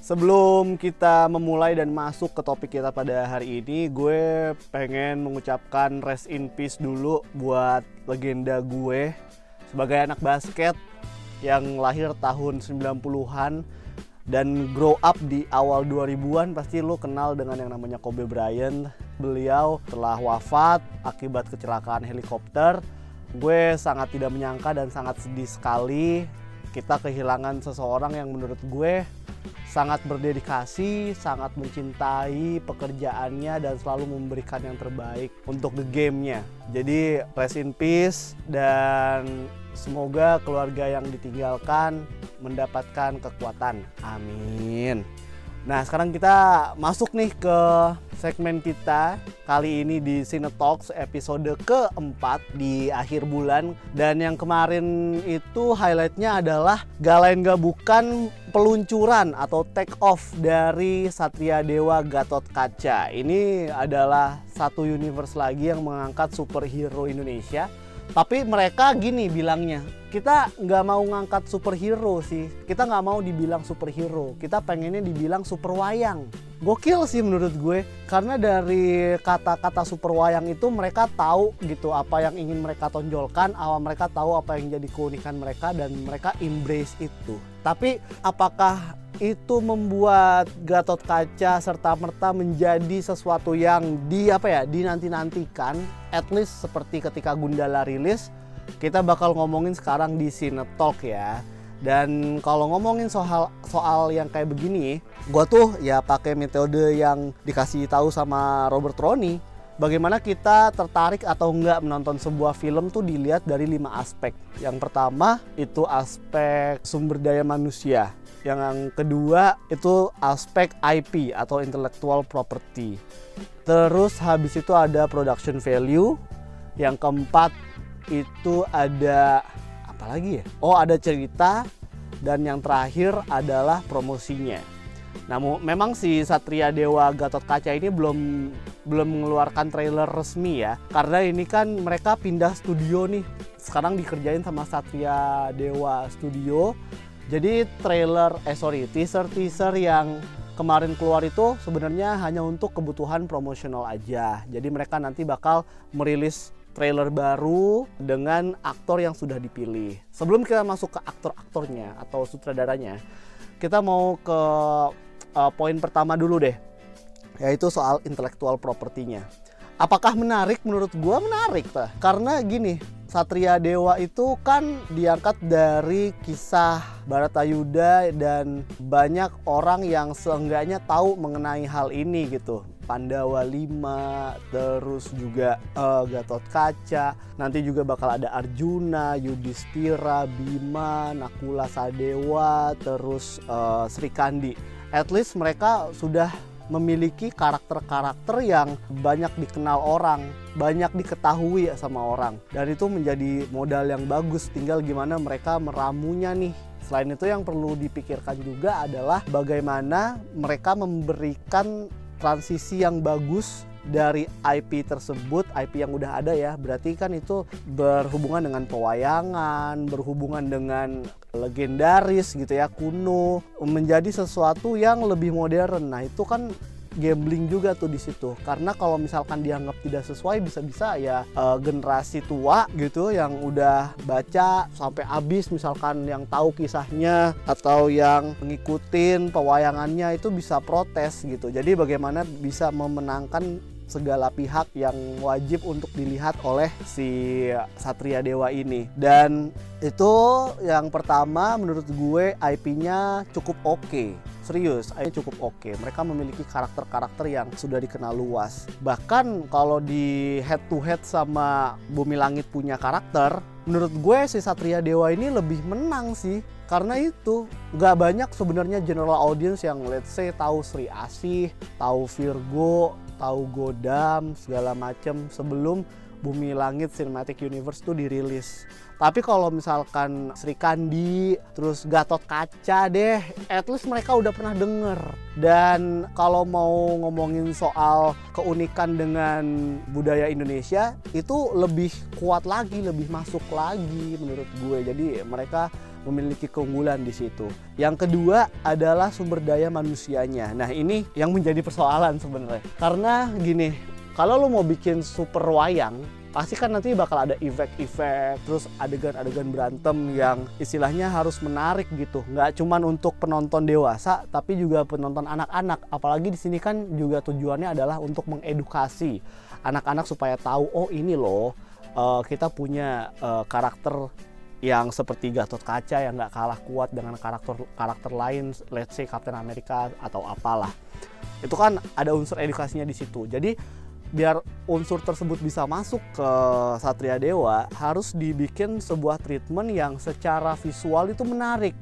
Sebelum kita memulai dan masuk ke topik kita pada hari ini, gue pengen mengucapkan rest in peace dulu buat legenda gue sebagai anak basket yang lahir tahun 90-an dan grow up di awal 2000-an pasti lo kenal dengan yang namanya Kobe Bryant. Beliau telah wafat akibat kecelakaan helikopter. Gue sangat tidak menyangka dan sangat sedih sekali kita kehilangan seseorang yang menurut gue sangat berdedikasi, sangat mencintai pekerjaannya dan selalu memberikan yang terbaik untuk the game-nya. Jadi rest in peace dan semoga keluarga yang ditinggalkan mendapatkan kekuatan. Amin. Nah sekarang kita masuk nih ke segmen kita kali ini di Cine Talks episode keempat di akhir bulan. Dan yang kemarin itu highlightnya adalah gak lain gak bukan peluncuran atau take off dari Satria Dewa Gatot Kaca. Ini adalah satu universe lagi yang mengangkat superhero Indonesia tapi mereka gini bilangnya kita nggak mau ngangkat superhero sih. Kita nggak mau dibilang superhero. Kita pengennya dibilang super wayang. Gokil sih menurut gue karena dari kata-kata super wayang itu mereka tahu gitu apa yang ingin mereka tonjolkan awal mereka tahu apa yang jadi keunikan mereka dan mereka embrace itu. Tapi apakah itu membuat Gatot Kaca serta merta menjadi sesuatu yang di apa ya dinanti-nantikan at least seperti ketika Gundala rilis kita bakal ngomongin sekarang di Cine Talk ya. Dan kalau ngomongin soal soal yang kayak begini gue tuh ya pakai metode yang dikasih tahu sama Robert Roni bagaimana kita tertarik atau enggak menonton sebuah film tuh dilihat dari lima aspek. Yang pertama itu aspek sumber daya manusia yang kedua itu aspek IP atau intellectual property. Terus habis itu ada production value. Yang keempat itu ada apa lagi ya? Oh, ada cerita dan yang terakhir adalah promosinya. Namun memang si Satria Dewa Gatot Kaca ini belum belum mengeluarkan trailer resmi ya. Karena ini kan mereka pindah studio nih. Sekarang dikerjain sama Satria Dewa Studio jadi trailer, eh sorry, teaser-teaser yang kemarin keluar itu sebenarnya hanya untuk kebutuhan promosional aja. Jadi mereka nanti bakal merilis trailer baru dengan aktor yang sudah dipilih. Sebelum kita masuk ke aktor-aktornya atau sutradaranya, kita mau ke uh, poin pertama dulu deh, yaitu soal intellectual propertinya. Apakah menarik? Menurut gua menarik, Pak. Karena gini, Satria Dewa itu kan diangkat dari kisah Baratayuda dan banyak orang yang seenggaknya tahu mengenai hal ini gitu. Pandawa 5, terus juga uh, Gatot Kaca, nanti juga bakal ada Arjuna, Yudhistira, Bima, Nakula Sadewa, terus uh, Sri Kandi. At least mereka sudah memiliki karakter-karakter yang banyak dikenal orang, banyak diketahui sama orang. Dan itu menjadi modal yang bagus, tinggal gimana mereka meramunya nih. Selain itu yang perlu dipikirkan juga adalah bagaimana mereka memberikan transisi yang bagus dari IP tersebut, IP yang udah ada ya, berarti kan itu berhubungan dengan pewayangan, berhubungan dengan legendaris gitu ya, kuno, menjadi sesuatu yang lebih modern. Nah, itu kan gambling juga tuh di situ karena kalau misalkan dianggap tidak sesuai bisa-bisa ya uh, generasi tua gitu yang udah baca sampai habis misalkan yang tahu kisahnya atau yang ngikutin pewayangannya itu bisa protes gitu jadi bagaimana bisa memenangkan segala pihak yang wajib untuk dilihat oleh si Satria Dewa ini. Dan itu yang pertama menurut gue IP-nya cukup oke. Okay. Serius, IP cukup oke. Okay. Mereka memiliki karakter-karakter yang sudah dikenal luas. Bahkan kalau di head to head sama Bumi Langit punya karakter, menurut gue si Satria Dewa ini lebih menang sih karena itu nggak banyak sebenarnya general audience yang let's say tahu Sri Asih, tahu Virgo, tahu Godam segala macam sebelum Bumi Langit Cinematic Universe itu dirilis. Tapi kalau misalkan Sri Kandi, terus Gatot Kaca deh, at least mereka udah pernah denger. Dan kalau mau ngomongin soal keunikan dengan budaya Indonesia, itu lebih kuat lagi, lebih masuk lagi menurut gue. Jadi mereka memiliki keunggulan di situ. Yang kedua adalah sumber daya manusianya. Nah ini yang menjadi persoalan sebenarnya. Karena gini, kalau lo mau bikin super wayang, pasti kan nanti bakal ada efek-efek terus adegan-adegan berantem yang istilahnya harus menarik gitu nggak cuman untuk penonton dewasa tapi juga penonton anak-anak apalagi di sini kan juga tujuannya adalah untuk mengedukasi anak-anak supaya tahu oh ini loh uh, kita punya uh, karakter yang seperti Gatot Kaca yang nggak kalah kuat dengan karakter karakter lain, let's say Captain America atau apalah. Itu kan ada unsur edukasinya di situ. Jadi biar unsur tersebut bisa masuk ke Satria Dewa harus dibikin sebuah treatment yang secara visual itu menarik.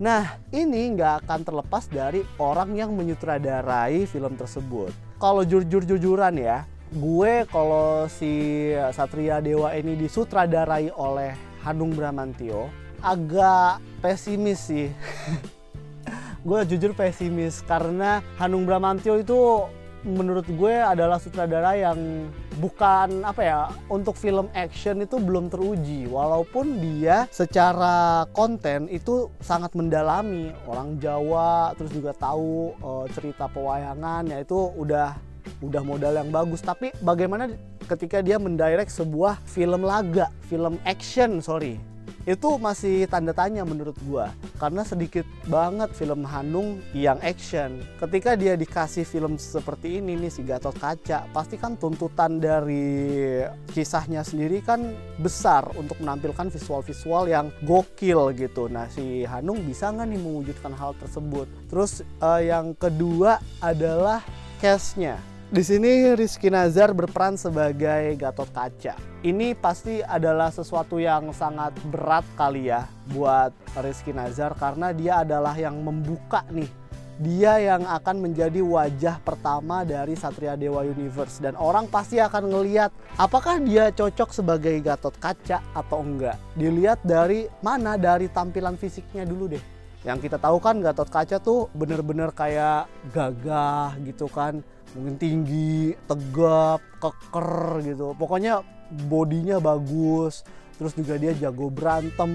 Nah ini nggak akan terlepas dari orang yang menyutradarai film tersebut. Kalau jujur-jujuran ya, gue kalau si Satria Dewa ini disutradarai oleh Hanung Bramantio agak pesimis sih. gue jujur pesimis karena Hanung Bramantio itu menurut gue adalah sutradara yang bukan apa ya untuk film action itu belum teruji walaupun dia secara konten itu sangat mendalami orang Jawa terus juga tahu uh, cerita pewayangan ya itu udah udah modal yang bagus tapi bagaimana ketika dia mendirect sebuah film laga film action sorry. Itu masih tanda tanya menurut gua karena sedikit banget film Hanung yang action. Ketika dia dikasih film seperti ini nih si Gatot Kaca pasti kan tuntutan dari kisahnya sendiri kan besar untuk menampilkan visual-visual yang gokil gitu. Nah si Hanung bisa nggak nih mewujudkan hal tersebut? Terus uh, yang kedua adalah cast-nya di sini Rizky Nazar berperan sebagai Gatot Kaca. Ini pasti adalah sesuatu yang sangat berat kali ya buat Rizky Nazar karena dia adalah yang membuka nih. Dia yang akan menjadi wajah pertama dari Satria Dewa Universe dan orang pasti akan ngeliat apakah dia cocok sebagai Gatot Kaca atau enggak. Dilihat dari mana dari tampilan fisiknya dulu deh yang kita tahu kan Gatot Kaca tuh bener-bener kayak gagah gitu kan mungkin tinggi, tegap, keker gitu. Pokoknya bodinya bagus, terus juga dia jago berantem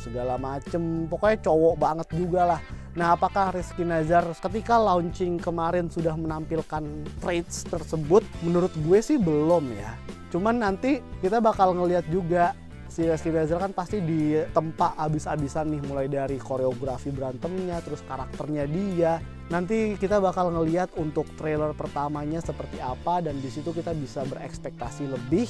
segala macem. Pokoknya cowok banget juga lah. Nah, apakah Rizky Nazar ketika launching kemarin sudah menampilkan traits tersebut? Menurut gue sih belum ya. Cuman nanti kita bakal ngeliat juga si Rizky Nazar kan pasti ditempa abis-abisan nih mulai dari koreografi berantemnya terus karakternya dia nanti kita bakal ngeliat untuk trailer pertamanya seperti apa dan di situ kita bisa berekspektasi lebih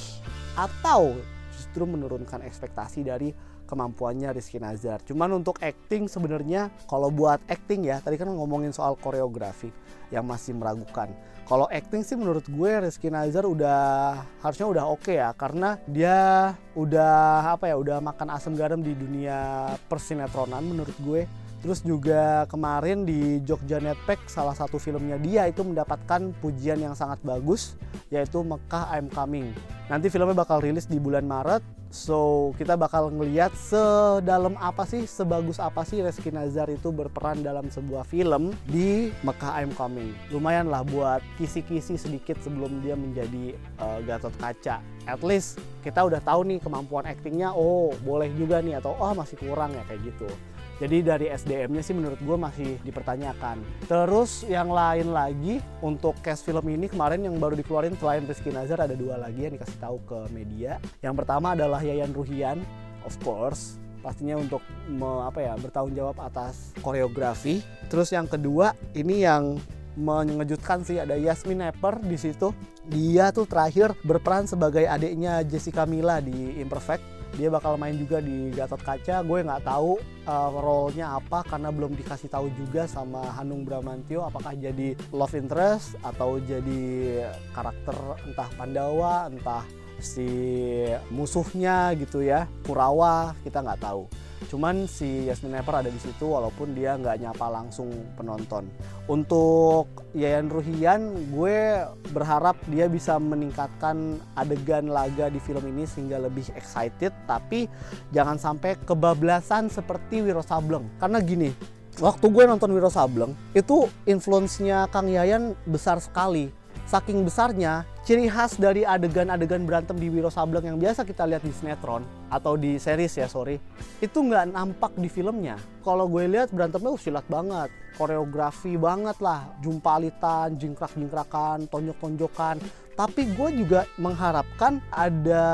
atau justru menurunkan ekspektasi dari kemampuannya Rizky Nazar. Cuman untuk acting sebenarnya kalau buat acting ya, tadi kan ngomongin soal koreografi yang masih meragukan. Kalau acting sih menurut gue Rizky Nazar udah harusnya udah oke okay ya. Karena dia udah apa ya udah makan asam garam di dunia persinetronan menurut gue Terus juga kemarin di Jogja Netpack salah satu filmnya dia itu mendapatkan pujian yang sangat bagus yaitu Mekah I'm Coming. Nanti filmnya bakal rilis di bulan Maret. So kita bakal ngeliat sedalam apa sih, sebagus apa sih Reski Nazar itu berperan dalam sebuah film di Mekah I'm Coming. Lumayan lah buat kisi-kisi sedikit sebelum dia menjadi uh, Gatot Kaca. At least kita udah tahu nih kemampuan aktingnya, oh boleh juga nih atau oh masih kurang ya kayak gitu. Jadi dari SDM-nya sih menurut gue masih dipertanyakan. Terus yang lain lagi untuk cast film ini kemarin yang baru dikeluarin selain Rizky Nazar ada dua lagi yang dikasih tahu ke media. Yang pertama adalah Yayan Ruhian, of course pastinya untuk me, apa ya bertanggung jawab atas koreografi. Terus yang kedua ini yang mengejutkan sih ada Yasmin Nepper di situ. Dia tuh terakhir berperan sebagai adiknya Jessica Mila di Imperfect dia bakal main juga di Gatot Kaca. Gue nggak tahu uh, role-nya apa karena belum dikasih tahu juga sama Hanung Bramantio apakah jadi love interest atau jadi karakter entah Pandawa entah si musuhnya gitu ya Kurawa kita nggak tahu Cuman si Yasmin Eper ada di situ walaupun dia nggak nyapa langsung penonton. Untuk Yayan Ruhian, gue berharap dia bisa meningkatkan adegan laga di film ini sehingga lebih excited. Tapi jangan sampai kebablasan seperti Wiro Sableng. Karena gini, waktu gue nonton Wiro Sableng itu influence-nya Kang Yayan besar sekali saking besarnya ciri khas dari adegan-adegan berantem di Wiro Sableng yang biasa kita lihat di sinetron atau di series ya sorry itu nggak nampak di filmnya. Kalau gue lihat berantemnya uh, silat banget. Koreografi banget lah. Jumpalitan jingkrak-jingkrakan tonjok-tonjokan. Tapi gue juga mengharapkan ada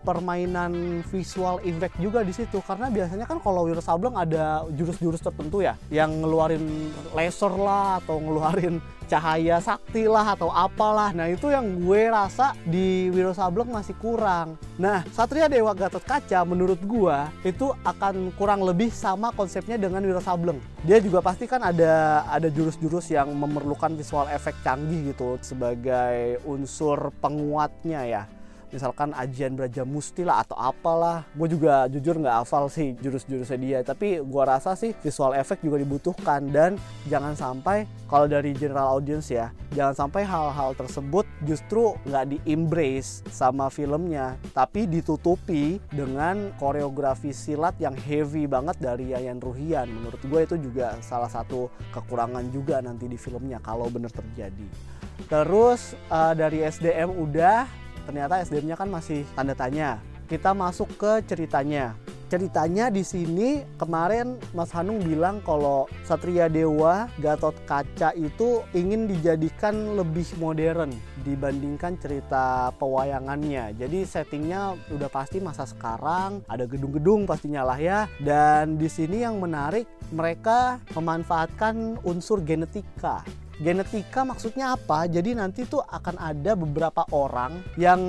permainan visual effect juga di situ. Karena biasanya kan kalau Wiro Sableng ada jurus-jurus tertentu ya yang ngeluarin laser lah atau ngeluarin cahaya sakti lah atau apalah. Nah itu yang gue rasa di Wiro Sableng masih kurang. Nah Satria Dewa Gatot Kaca menurut gue itu akan kurang lebih sama konsepnya dengan Wiro Sableng. Dia juga pasti kan ada ada jurus-jurus yang memerlukan visual efek canggih gitu sebagai unsur penguatnya ya misalkan ajian Braja Musti lah atau apalah. Gue juga jujur nggak hafal sih jurus-jurusnya dia tapi gue rasa sih visual effect juga dibutuhkan. Dan jangan sampai kalau dari general audience ya jangan sampai hal-hal tersebut justru nggak di embrace sama filmnya tapi ditutupi dengan koreografi silat yang heavy banget dari Yayan Ruhian. Menurut gue itu juga salah satu kekurangan juga nanti di filmnya kalau benar terjadi. Terus uh, dari SDM udah, ternyata SDM-nya kan masih tanda tanya. Kita masuk ke ceritanya. Ceritanya di sini kemarin Mas Hanung bilang kalau Satria Dewa Gatot Kaca itu ingin dijadikan lebih modern dibandingkan cerita pewayangannya. Jadi settingnya udah pasti masa sekarang, ada gedung-gedung pastinya lah ya. Dan di sini yang menarik mereka memanfaatkan unsur genetika Genetika maksudnya apa? Jadi nanti tuh akan ada beberapa orang yang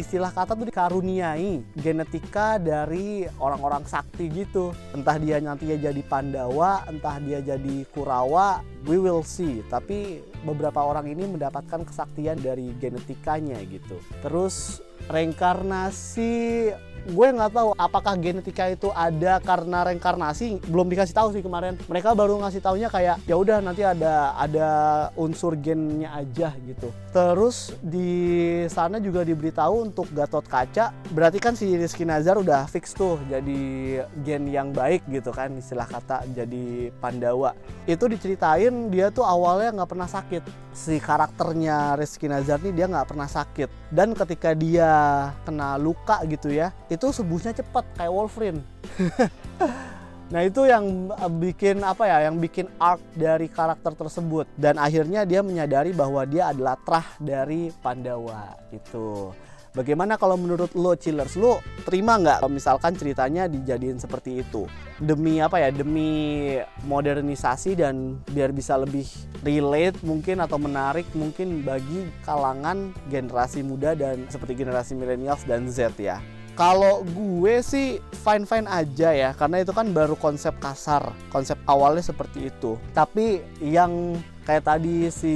istilah kata tuh dikaruniai genetika dari orang-orang sakti gitu. Entah dia nanti ya jadi Pandawa, entah dia jadi Kurawa, we will see. Tapi beberapa orang ini mendapatkan kesaktian dari genetikanya gitu. Terus reinkarnasi. Gue nggak tahu apakah genetika itu ada karena reinkarnasi. Belum dikasih tahu sih kemarin. Mereka baru ngasih taunya kayak ya udah nanti ada ada unsur gennya aja gitu. Terus di sana juga diberitahu untuk Gatot Kaca berarti kan si Rizky Nazar udah fix tuh jadi gen yang baik gitu kan istilah kata jadi Pandawa. Itu diceritain dia tuh awalnya nggak pernah sakit. Si karakternya Rizky Nazar nih dia nggak pernah sakit. Dan ketika dia kena luka gitu ya itu sembuhnya cepat kayak Wolverine Nah itu yang eh, bikin apa ya, yang bikin arc dari karakter tersebut dan akhirnya dia menyadari bahwa dia adalah trah dari Pandawa itu. Bagaimana kalau menurut lo chillers, lo terima nggak kalau misalkan ceritanya dijadiin seperti itu? Demi apa ya? Demi modernisasi dan biar bisa lebih relate mungkin atau menarik mungkin bagi kalangan generasi muda dan seperti generasi millennials dan Z ya. Kalau gue sih fine fine aja ya, karena itu kan baru konsep kasar, konsep awalnya seperti itu. Tapi yang kayak tadi si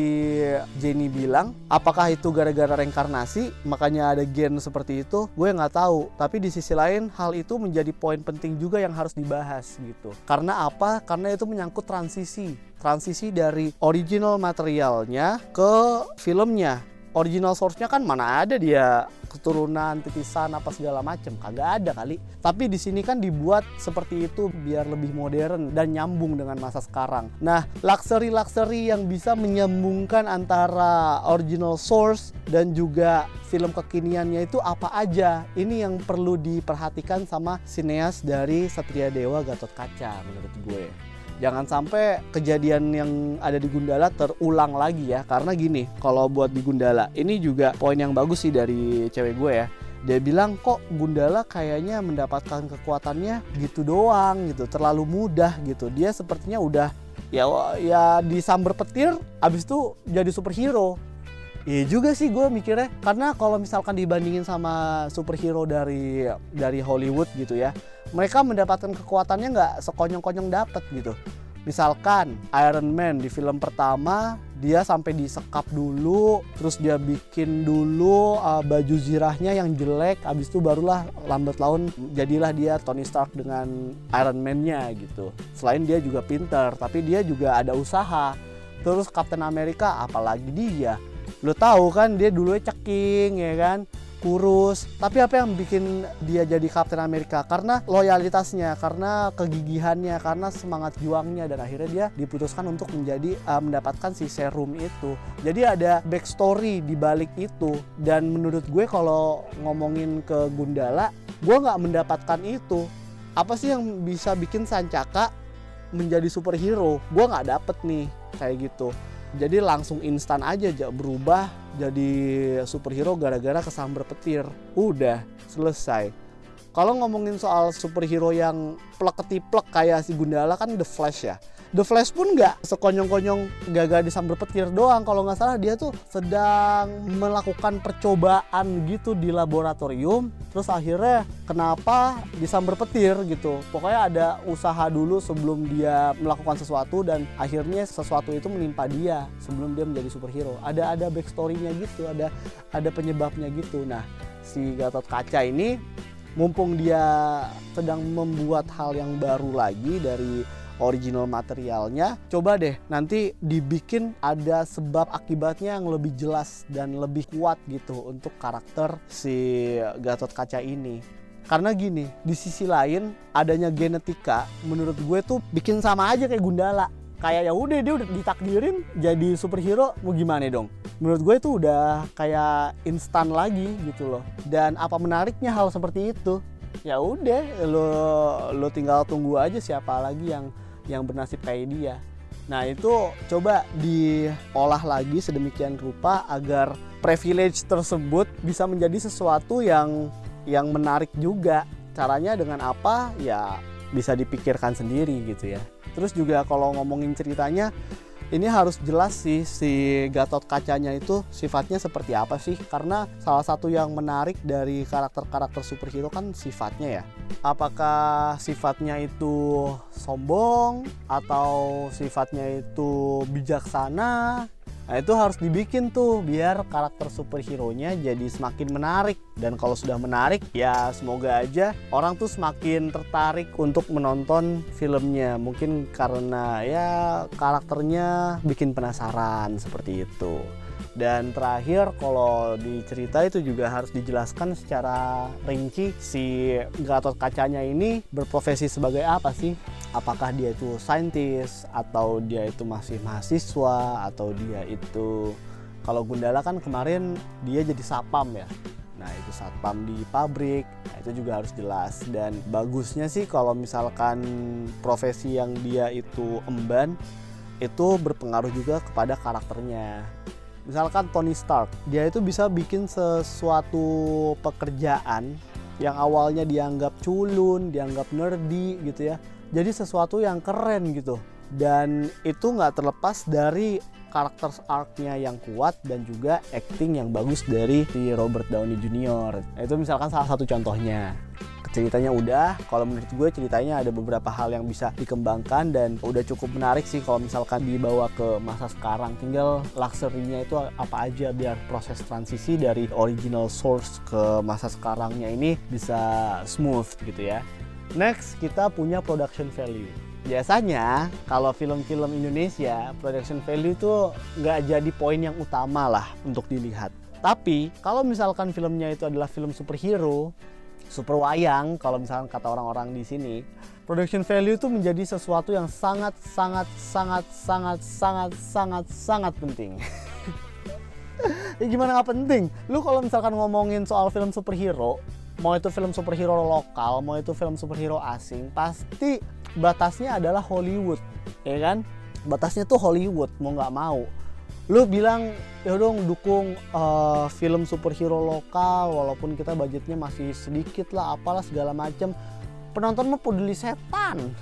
Jenny bilang, apakah itu gara-gara reinkarnasi, makanya ada gen seperti itu? Gue nggak tahu. Tapi di sisi lain, hal itu menjadi poin penting juga yang harus dibahas gitu. Karena apa? Karena itu menyangkut transisi, transisi dari original materialnya ke filmnya original source-nya kan mana ada dia keturunan titisan apa segala macam kagak ada kali. Tapi di sini kan dibuat seperti itu biar lebih modern dan nyambung dengan masa sekarang. Nah luxury luxury yang bisa menyambungkan antara original source dan juga film kekiniannya itu apa aja? Ini yang perlu diperhatikan sama sineas dari Satria Dewa Gatot Kaca menurut gue jangan sampai kejadian yang ada di Gundala terulang lagi ya. Karena gini kalau buat di Gundala ini juga poin yang bagus sih dari cewek gue ya. Dia bilang kok Gundala kayaknya mendapatkan kekuatannya gitu doang gitu terlalu mudah gitu. Dia sepertinya udah ya ya disamber petir abis itu jadi superhero. Iya juga sih gue mikirnya karena kalau misalkan dibandingin sama superhero dari dari Hollywood gitu ya mereka mendapatkan kekuatannya nggak sekonyong-konyong dapet gitu Misalkan Iron Man di film pertama dia sampai disekap dulu, terus dia bikin dulu uh, baju zirahnya yang jelek, abis itu barulah lambat laun jadilah dia Tony Stark dengan Iron Man-nya gitu. Selain dia juga pinter, tapi dia juga ada usaha. Terus Captain America apalagi dia, lo tahu kan dia dulu ceking ya kan, kurus. Tapi apa yang bikin dia jadi Captain America? Karena loyalitasnya, karena kegigihannya, karena semangat juangnya dan akhirnya dia diputuskan untuk menjadi uh, mendapatkan si serum itu. Jadi ada backstory di balik itu dan menurut gue kalau ngomongin ke Gundala, gue nggak mendapatkan itu. Apa sih yang bisa bikin Sancaka menjadi superhero? Gue nggak dapet nih kayak gitu jadi langsung instan aja berubah jadi superhero gara-gara kesambar petir. Udah selesai. Kalau ngomongin soal superhero yang plek ketiplek kayak si Gundala kan The Flash ya The Flash pun nggak sekonyong-konyong gagal disambar petir doang. Kalau nggak salah dia tuh sedang melakukan percobaan gitu di laboratorium. Terus akhirnya kenapa disambar petir gitu? Pokoknya ada usaha dulu sebelum dia melakukan sesuatu dan akhirnya sesuatu itu menimpa dia sebelum dia menjadi superhero. Ada ada backstorynya gitu ada ada penyebabnya gitu. Nah si Gatot Kaca ini mumpung dia sedang membuat hal yang baru lagi dari original materialnya. Coba deh nanti dibikin ada sebab akibatnya yang lebih jelas dan lebih kuat gitu untuk karakter si Gatot Kaca ini. Karena gini di sisi lain adanya genetika menurut gue tuh bikin sama aja kayak Gundala. Kayak ya udah dia udah ditakdirin jadi superhero mau gimana dong? Menurut gue itu udah kayak instan lagi gitu loh. Dan apa menariknya hal seperti itu? Ya udah lo lo tinggal tunggu aja siapa lagi yang yang bernasib kayak dia. Nah itu coba diolah lagi sedemikian rupa agar privilege tersebut bisa menjadi sesuatu yang yang menarik juga. Caranya dengan apa? Ya bisa dipikirkan sendiri gitu ya. Terus juga kalau ngomongin ceritanya ini harus jelas sih si Gatot kacanya itu sifatnya seperti apa sih? Karena salah satu yang menarik dari karakter-karakter superhero kan sifatnya ya. Apakah sifatnya itu sombong atau sifatnya itu bijaksana Nah itu harus dibikin tuh biar karakter superhero-nya jadi semakin menarik dan kalau sudah menarik ya semoga aja orang tuh semakin tertarik untuk menonton filmnya mungkin karena ya karakternya bikin penasaran seperti itu. Dan terakhir kalau di cerita itu juga harus dijelaskan secara rinci si Gatot Kacanya ini berprofesi sebagai apa sih? Apakah dia itu saintis atau dia itu masih mahasiswa atau dia itu kalau Gundala kan kemarin dia jadi sapam ya. Nah itu satpam di pabrik, nah, itu juga harus jelas. Dan bagusnya sih kalau misalkan profesi yang dia itu emban itu berpengaruh juga kepada karakternya. Misalkan Tony Stark dia itu bisa bikin sesuatu pekerjaan yang awalnya dianggap culun dianggap nerdy gitu ya jadi sesuatu yang keren gitu. Dan itu nggak terlepas dari karakter arc-nya yang kuat dan juga acting yang bagus dari si Robert Downey Jr. Nah, itu misalkan salah satu contohnya. Ceritanya udah kalau menurut gue ceritanya ada beberapa hal yang bisa dikembangkan dan udah cukup menarik sih kalau misalkan dibawa ke masa sekarang. Tinggal luxury-nya itu apa aja biar proses transisi dari original source ke masa sekarangnya ini bisa smooth gitu ya next kita punya production value. Biasanya kalau film-film Indonesia production value itu nggak jadi poin yang utama lah untuk dilihat. Tapi kalau misalkan filmnya itu adalah film superhero super wayang kalau misalnya kata orang-orang di sini production value itu menjadi sesuatu yang sangat sangat sangat sangat sangat sangat sangat penting. Ya gimana nggak penting? Lu kalau misalkan ngomongin soal film superhero mau itu film superhero lokal mau itu film superhero asing pasti batasnya adalah Hollywood ya kan? Batasnya tuh Hollywood mau nggak mau. Lu bilang ya dong dukung uh, film superhero lokal walaupun kita budgetnya masih sedikit lah apalah segala macem. Penonton mah peduli setan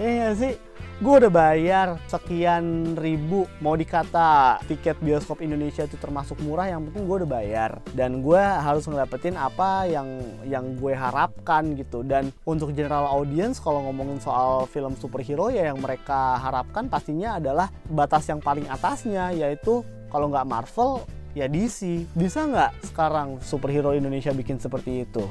Iya sih, gue udah bayar sekian ribu. Mau dikata tiket bioskop Indonesia itu termasuk murah yang penting gue udah bayar. Dan gue harus ngedapetin apa yang yang gue harapkan gitu. Dan untuk general audience kalau ngomongin soal film superhero ya yang mereka harapkan pastinya adalah batas yang paling atasnya yaitu kalau nggak Marvel ya DC bisa nggak sekarang superhero Indonesia bikin seperti itu?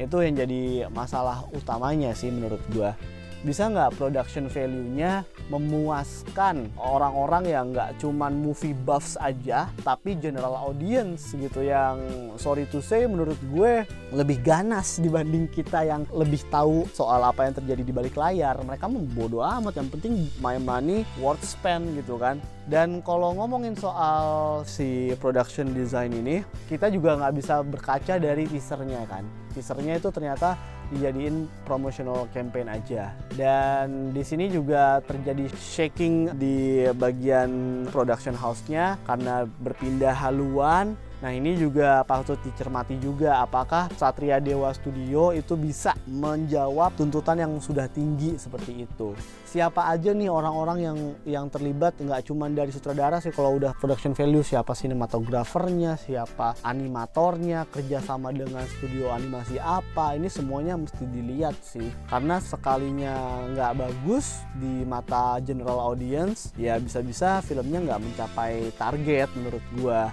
Itu yang jadi masalah utamanya sih menurut gue bisa nggak production value-nya memuaskan orang-orang yang nggak cuman movie buffs aja tapi general audience gitu yang sorry to say menurut gue lebih ganas dibanding kita yang lebih tahu soal apa yang terjadi di balik layar. Mereka membodoh amat yang penting my money worth spend gitu kan. Dan kalau ngomongin soal si production design ini kita juga nggak bisa berkaca dari teasernya kan. Teasernya itu ternyata dijadiin promotional campaign aja. Dan di sini juga terjadi shaking di bagian production house-nya karena berpindah haluan Nah ini juga patut dicermati juga apakah Satria Dewa Studio itu bisa menjawab tuntutan yang sudah tinggi seperti itu. Siapa aja nih orang-orang yang yang terlibat nggak cuma dari sutradara sih kalau udah production value siapa sinematografernya, siapa animatornya, kerjasama dengan studio animasi apa ini semuanya mesti dilihat sih karena sekalinya nggak bagus di mata general audience ya bisa-bisa filmnya nggak mencapai target menurut gua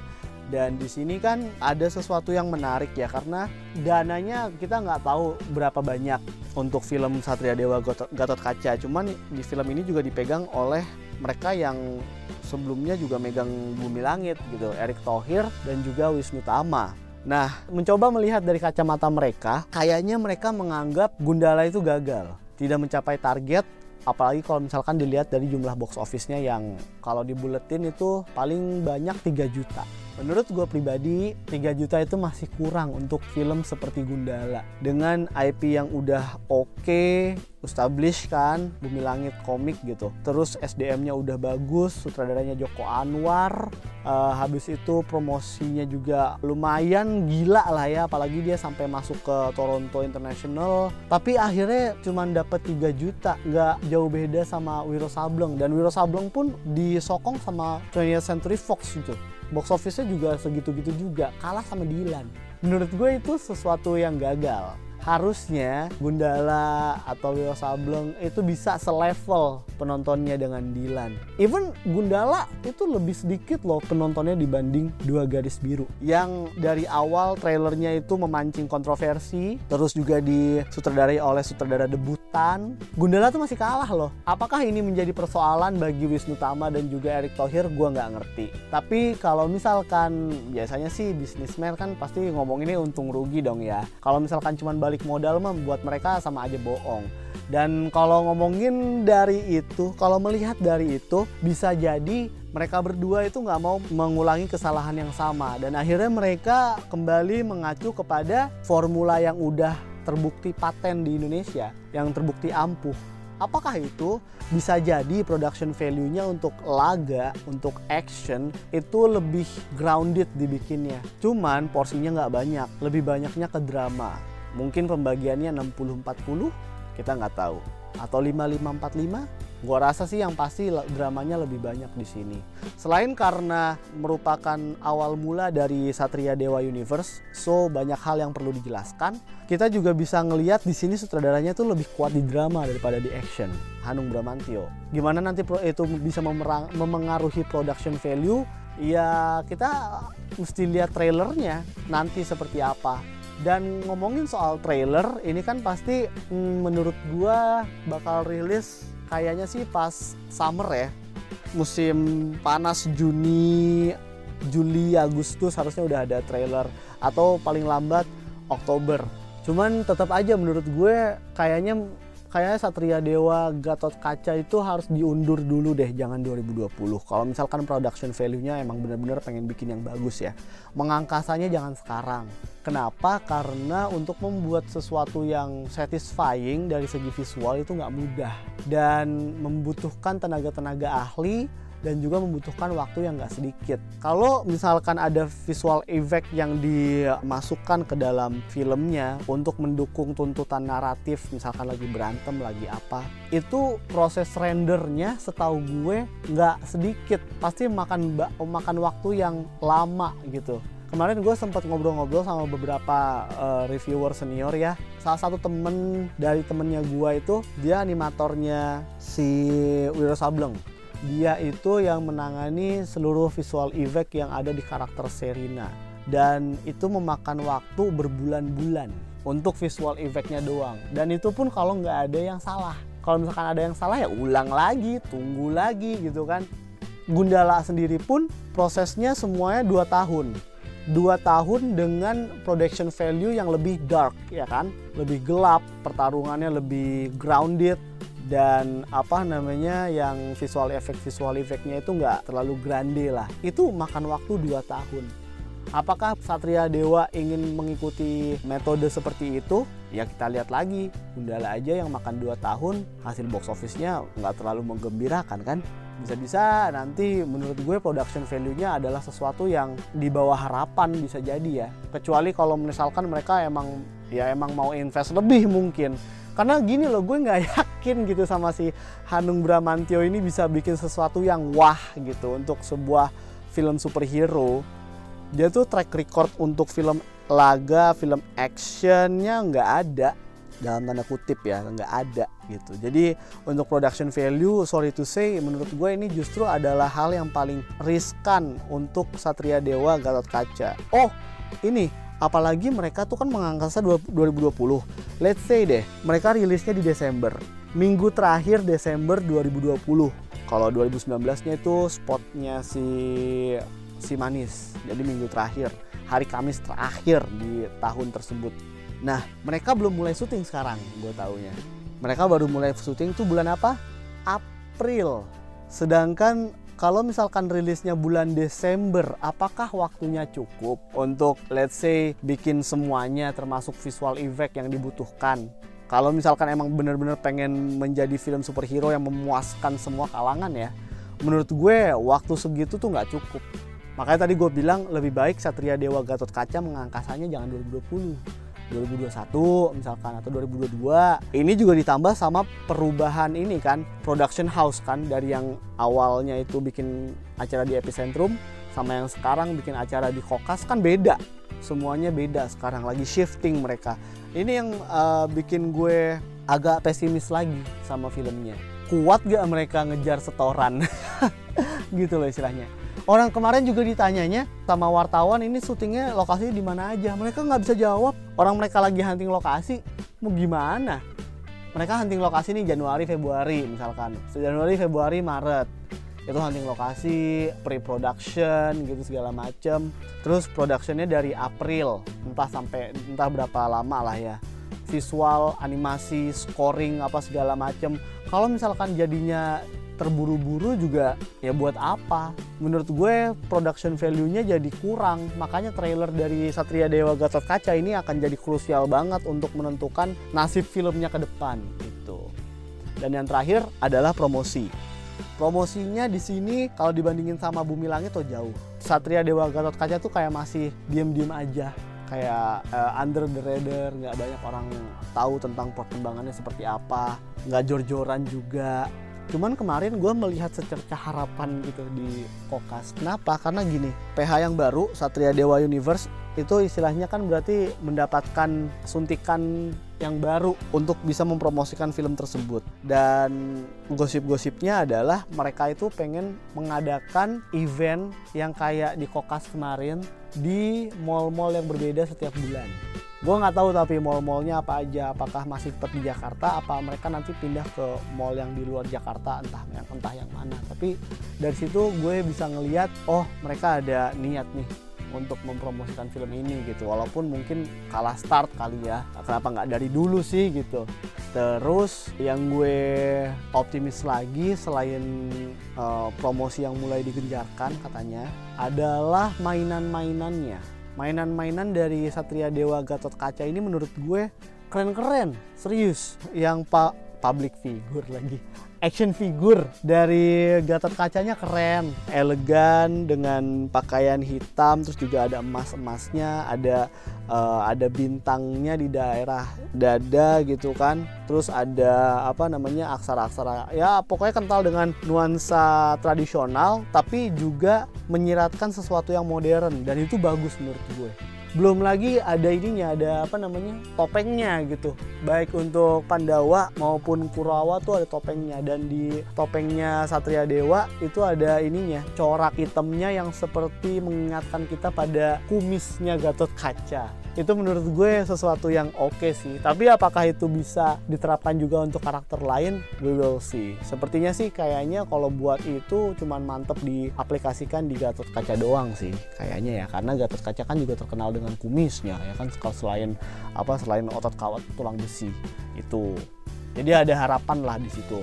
dan di sini kan ada sesuatu yang menarik ya karena dananya kita nggak tahu berapa banyak untuk film Satria Dewa Gatot Kaca. Cuman di film ini juga dipegang oleh mereka yang sebelumnya juga megang Bumi Langit gitu, Erick Thohir dan juga Wisnu Tama. Nah, mencoba melihat dari kacamata mereka, kayaknya mereka menganggap Gundala itu gagal, tidak mencapai target apalagi kalau misalkan dilihat dari jumlah box office-nya yang kalau dibuletin itu paling banyak 3 juta menurut gue pribadi 3 juta itu masih kurang untuk film seperti Gundala. Dengan IP yang udah oke okay, established kan Bumi Langit komik gitu. Terus SDM-nya udah bagus sutradaranya Joko Anwar. Uh, habis itu promosinya juga lumayan gila lah ya apalagi dia sampai masuk ke Toronto International. Tapi akhirnya cuma dapat 3 juta nggak jauh beda sama Wiro Sableng. Dan Wiro Sableng pun disokong sama 20th Century Fox gitu. Box office-nya juga segitu-gitu juga kalah sama Dilan menurut gue itu sesuatu yang gagal harusnya Gundala atau Wiro Sableng itu bisa selevel penontonnya dengan Dilan. Even Gundala itu lebih sedikit loh penontonnya dibanding Dua Garis Biru. Yang dari awal trailernya itu memancing kontroversi, terus juga disutradarai oleh sutradara debutan. Gundala tuh masih kalah loh. Apakah ini menjadi persoalan bagi Wisnu Tama dan juga Erick Thohir? Gue nggak ngerti. Tapi kalau misalkan biasanya sih bisnismen kan pasti ngomong ini untung rugi dong ya. Kalau misalkan cuma balik balik modal membuat mereka sama aja bohong. Dan kalau ngomongin dari itu, kalau melihat dari itu, bisa jadi mereka berdua itu nggak mau mengulangi kesalahan yang sama. Dan akhirnya mereka kembali mengacu kepada formula yang udah terbukti paten di Indonesia, yang terbukti ampuh. Apakah itu bisa jadi production value-nya untuk laga, untuk action itu lebih grounded dibikinnya. Cuman porsinya nggak banyak, lebih banyaknya ke drama mungkin pembagiannya 60-40 kita nggak tahu. Atau 5545 gua rasa sih yang pasti dramanya lebih banyak di sini. Selain karena merupakan awal mula dari Satria Dewa Universe so banyak hal yang perlu dijelaskan. Kita juga bisa ngelihat di sini sutradaranya tuh lebih kuat di drama daripada di action. Hanung Bramantio gimana nanti itu bisa memengaruhi production value? Ya kita mesti lihat trailernya nanti seperti apa dan ngomongin soal trailer, ini kan pasti mm, menurut gua bakal rilis kayaknya sih pas summer ya. Musim panas Juni, Juli, Agustus harusnya udah ada trailer atau paling lambat Oktober. Cuman tetap aja menurut gue kayaknya kayaknya Satria Dewa Gatot Kaca itu harus diundur dulu deh jangan 2020 kalau misalkan production value-nya emang bener-bener pengen bikin yang bagus ya mengangkasanya jangan sekarang kenapa? Karena untuk membuat sesuatu yang satisfying dari segi visual itu nggak mudah. Dan membutuhkan tenaga-tenaga ahli dan juga membutuhkan waktu yang nggak sedikit. Kalau misalkan ada visual effect yang dimasukkan ke dalam filmnya untuk mendukung tuntutan naratif, misalkan lagi berantem, lagi apa, itu proses rendernya setahu gue nggak sedikit, pasti makan makan waktu yang lama gitu kemarin gue sempat ngobrol-ngobrol sama beberapa uh, reviewer senior ya. Salah satu temen dari temennya gue itu dia animatornya si Wiro Sableng. Dia itu yang menangani seluruh visual effect yang ada di karakter Serina dan itu memakan waktu berbulan-bulan untuk visual effectnya doang. Dan itu pun kalau nggak ada yang salah. Kalau misalkan ada yang salah ya ulang lagi tunggu lagi gitu kan. Gundala sendiri pun prosesnya semuanya dua tahun dua tahun dengan production value yang lebih dark ya kan? Lebih gelap pertarungannya lebih grounded dan apa namanya yang visual effect visual effectnya itu nggak terlalu grande lah. Itu makan waktu 2 tahun. Apakah Satria Dewa ingin mengikuti metode seperti itu? Ya kita lihat lagi. Gundala aja yang makan 2 tahun hasil box office-nya nggak terlalu menggembirakan kan bisa-bisa nanti menurut gue production value-nya adalah sesuatu yang di bawah harapan bisa jadi ya. Kecuali kalau misalkan mereka emang ya emang mau invest lebih mungkin. Karena gini loh gue nggak yakin gitu sama si Hanung Bramantio ini bisa bikin sesuatu yang wah gitu untuk sebuah film superhero. Dia tuh track record untuk film laga film actionnya nggak ada dalam tanda kutip ya nggak ada gitu. Jadi untuk production value sorry to say menurut gue ini justru adalah hal yang paling riskan untuk Satria Dewa Gatot Kaca. Oh ini apalagi mereka tuh kan mengangkasa 2020 let's say deh mereka rilisnya di Desember. Minggu terakhir Desember 2020 kalau 2019 nya itu spotnya si si manis. Jadi minggu terakhir. Hari Kamis terakhir di tahun tersebut Nah, mereka belum mulai syuting sekarang, gue taunya. Mereka baru mulai syuting tuh bulan apa? April. Sedangkan kalau misalkan rilisnya bulan Desember, apakah waktunya cukup untuk let's say bikin semuanya termasuk visual effect yang dibutuhkan? Kalau misalkan emang bener-bener pengen menjadi film superhero yang memuaskan semua kalangan ya, menurut gue waktu segitu tuh nggak cukup. Makanya tadi gue bilang lebih baik Satria Dewa Gatot Kaca mengangkasanya jangan 2020 2021 misalkan atau 2022 ini juga ditambah sama perubahan ini kan production house kan dari yang awalnya itu bikin acara di epicentrum sama yang sekarang bikin acara di kokas kan beda. Semuanya beda sekarang lagi shifting mereka. Ini yang uh, bikin gue agak pesimis lagi sama filmnya. Kuat gak mereka ngejar setoran? Gitu loh istilahnya Orang kemarin juga ditanyanya sama wartawan ini syutingnya lokasi di mana aja. Mereka nggak bisa jawab. Orang mereka lagi hunting lokasi, mau gimana? Mereka hunting lokasi nih Januari, Februari misalkan. Januari, Februari, Maret itu hunting lokasi, pre-production gitu segala macem. Terus productionnya dari April, entah sampai entah berapa lama lah ya. Visual, animasi, scoring apa segala macem. Kalau misalkan jadinya terburu-buru juga ya buat apa? Menurut gue production value-nya jadi kurang. Makanya trailer dari Satria Dewa Gatot Kaca ini akan jadi krusial banget untuk menentukan nasib filmnya ke depan gitu. Dan yang terakhir adalah promosi. Promosinya di sini kalau dibandingin sama Bumi Langit tuh jauh. Satria Dewa Gatot Kaca tuh kayak masih diem-diem aja. Kayak uh, under the radar nggak banyak orang tahu tentang perkembangannya seperti apa. Nggak jor-joran juga Cuman kemarin gue melihat secerca harapan gitu di Kokas. Kenapa? Karena gini, PH yang baru Satria Dewa Universe itu istilahnya kan berarti mendapatkan suntikan yang baru untuk bisa mempromosikan film tersebut dan gosip-gosipnya adalah mereka itu pengen mengadakan event yang kayak di Kokas kemarin di mall-mall yang berbeda setiap bulan gue nggak tahu tapi mall-mallnya apa aja apakah masih tetap di Jakarta apa mereka nanti pindah ke mall yang di luar Jakarta entah yang entah yang mana. Tapi dari situ gue bisa ngeliat oh mereka ada niat nih untuk mempromosikan film ini gitu. Walaupun mungkin kalah start kali ya. Kenapa nggak dari dulu sih gitu. Terus yang gue optimis lagi selain uh, promosi yang mulai digenjarkan katanya adalah mainan-mainannya mainan-mainan dari Satria Dewa Gatot Kaca ini menurut gue keren-keren serius. Yang pak public figure lagi action figure dari Gatot Kacanya keren, elegan dengan pakaian hitam, terus juga ada emas-emasnya, ada uh, ada bintangnya di daerah dada gitu kan, terus ada apa namanya aksara-aksara, ya pokoknya kental dengan nuansa tradisional, tapi juga menyiratkan sesuatu yang modern. Dan itu bagus menurut gue belum lagi ada ininya ada apa namanya topengnya gitu. Baik untuk Pandawa maupun Kurawa tuh ada topengnya. Dan di topengnya Satria Dewa itu ada ininya corak hitamnya yang seperti mengingatkan kita pada kumisnya Gatot Kaca itu menurut gue sesuatu yang oke okay sih. Tapi apakah itu bisa diterapkan juga untuk karakter lain? We will see. Sepertinya sih kayaknya kalau buat itu cuman mantep diaplikasikan di Gatot Kaca doang sih kayaknya ya. Karena Gatot Kaca kan juga terkenal dengan kumisnya ya kan? Selain apa selain otot kawat tulang besi itu. Jadi ada harapan lah di situ.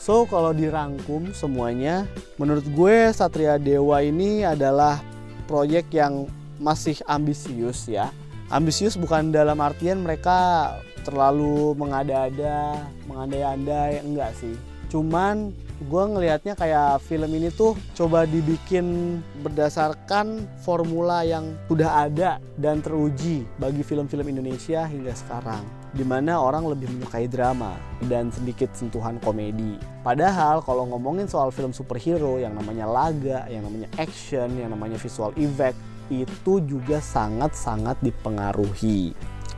So kalau dirangkum semuanya, menurut gue Satria Dewa ini adalah proyek yang masih ambisius ya ambisius bukan dalam artian mereka terlalu mengada-ada, mengandai-andai, enggak sih. Cuman gue ngelihatnya kayak film ini tuh coba dibikin berdasarkan formula yang sudah ada dan teruji bagi film-film Indonesia hingga sekarang di mana orang lebih menyukai drama dan sedikit sentuhan komedi. Padahal kalau ngomongin soal film superhero yang namanya laga, yang namanya action, yang namanya visual effect, itu juga sangat-sangat dipengaruhi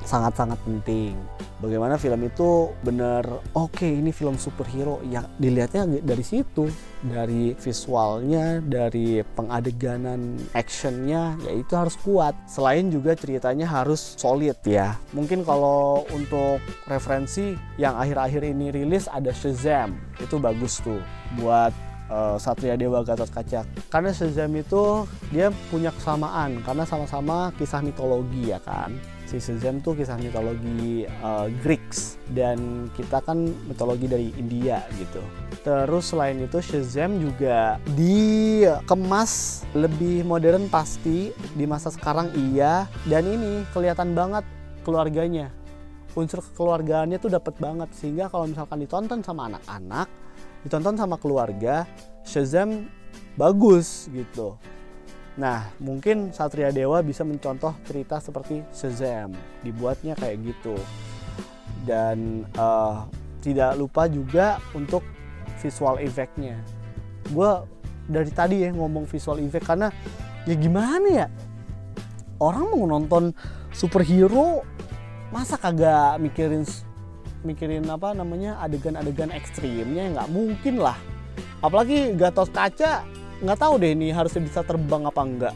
sangat-sangat penting. Bagaimana film itu benar oke okay, ini film superhero yang dilihatnya dari situ, dari visualnya, dari pengadeganan actionnya, ya itu harus kuat. Selain juga ceritanya harus solid ya. Mungkin kalau untuk referensi yang akhir-akhir ini rilis ada Shazam, itu bagus tuh buat uh, Satria Dewa Gatot Kaca. Karena Shazam itu dia punya kesamaan karena sama-sama kisah mitologi ya kan? Si Shazam tuh kisah mitologi uh, Greeks dan kita kan mitologi dari India gitu. Terus selain itu Shazam juga dikemas lebih modern pasti di masa sekarang iya. Dan ini kelihatan banget keluarganya. Unsur kekeluargaannya tuh dapat banget sehingga kalau misalkan ditonton sama anak-anak ditonton sama keluarga Shazam bagus gitu Nah, mungkin Satria Dewa bisa mencontoh cerita seperti Shazam, dibuatnya kayak gitu. Dan uh, tidak lupa juga untuk visual effectnya. Gue dari tadi ya ngomong visual effect karena ya gimana ya orang mau nonton superhero masa kagak mikirin mikirin apa namanya adegan-adegan ekstrimnya nggak mungkin lah. Apalagi Gatot Kaca nggak tahu deh ini harusnya bisa terbang apa enggak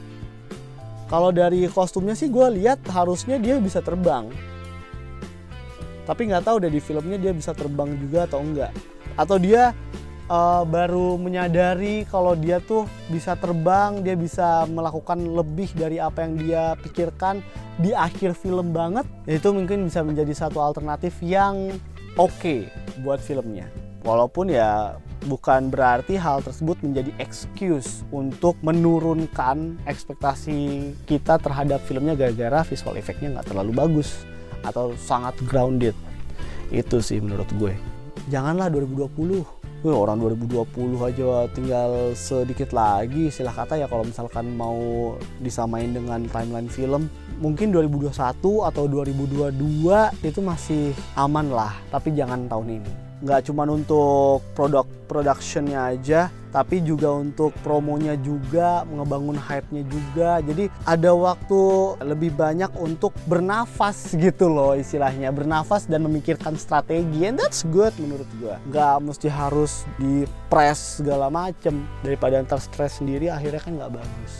kalau dari kostumnya sih gue lihat harusnya dia bisa terbang. Tapi nggak tahu deh di filmnya dia bisa terbang juga atau enggak atau dia uh, baru menyadari kalau dia tuh bisa terbang dia bisa melakukan lebih dari apa yang dia pikirkan di akhir film banget. Itu mungkin bisa menjadi satu alternatif yang oke okay buat filmnya. Walaupun ya bukan berarti hal tersebut menjadi excuse untuk menurunkan ekspektasi kita terhadap filmnya gara-gara visual effectnya nggak terlalu bagus atau sangat grounded. Itu sih menurut gue janganlah 2020 Wih, orang 2020 aja tinggal sedikit lagi. Istilah kata ya kalau misalkan mau disamain dengan timeline film mungkin 2021 atau 2022 itu masih aman lah. Tapi jangan tahun ini nggak cuma untuk produk productionnya aja tapi juga untuk promonya juga ngebangun hype-nya juga. Jadi ada waktu lebih banyak untuk bernafas gitu loh istilahnya. Bernafas dan memikirkan strategi and that's good menurut gua. Nggak mesti harus di press segala macem. Daripada ntar stres sendiri akhirnya kan nggak bagus.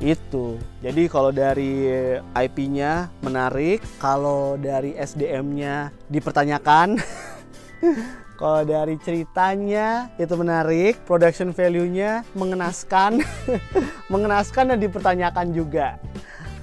Itu. Jadi kalau dari IP-nya menarik kalau dari SDM-nya dipertanyakan Kalau dari ceritanya itu menarik, production value-nya mengenaskan, mengenaskan dan dipertanyakan juga.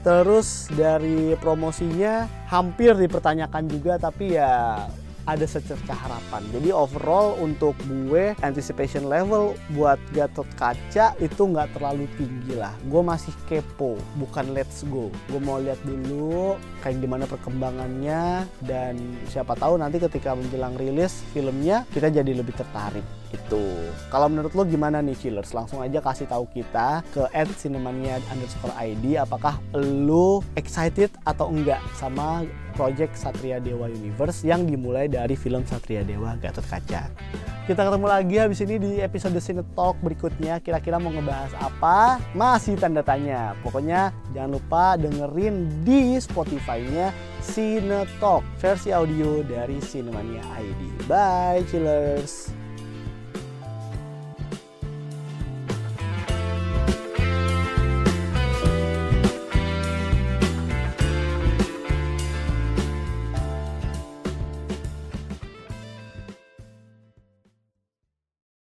Terus dari promosinya hampir dipertanyakan juga tapi ya ada secerca harapan. Jadi overall untuk gue anticipation level buat Gatot Kaca itu nggak terlalu tinggi lah. Gue masih kepo, bukan let's go. Gue mau lihat dulu kayak gimana perkembangannya dan siapa tahu nanti ketika menjelang rilis filmnya kita jadi lebih tertarik itu. Kalau menurut lo gimana nih Chillers? Langsung aja kasih tahu kita ke @cinemania underscore ID apakah lo excited atau enggak sama project Satria Dewa Universe yang dimulai dari film Satria Dewa Gatot Kaca. Kita ketemu lagi habis ini di episode Cine Talk berikutnya. Kira-kira mau ngebahas apa? Masih tanda tanya. Pokoknya jangan lupa dengerin di Spotify-nya Cine Talk versi audio dari Cinemania ID. Bye, chillers.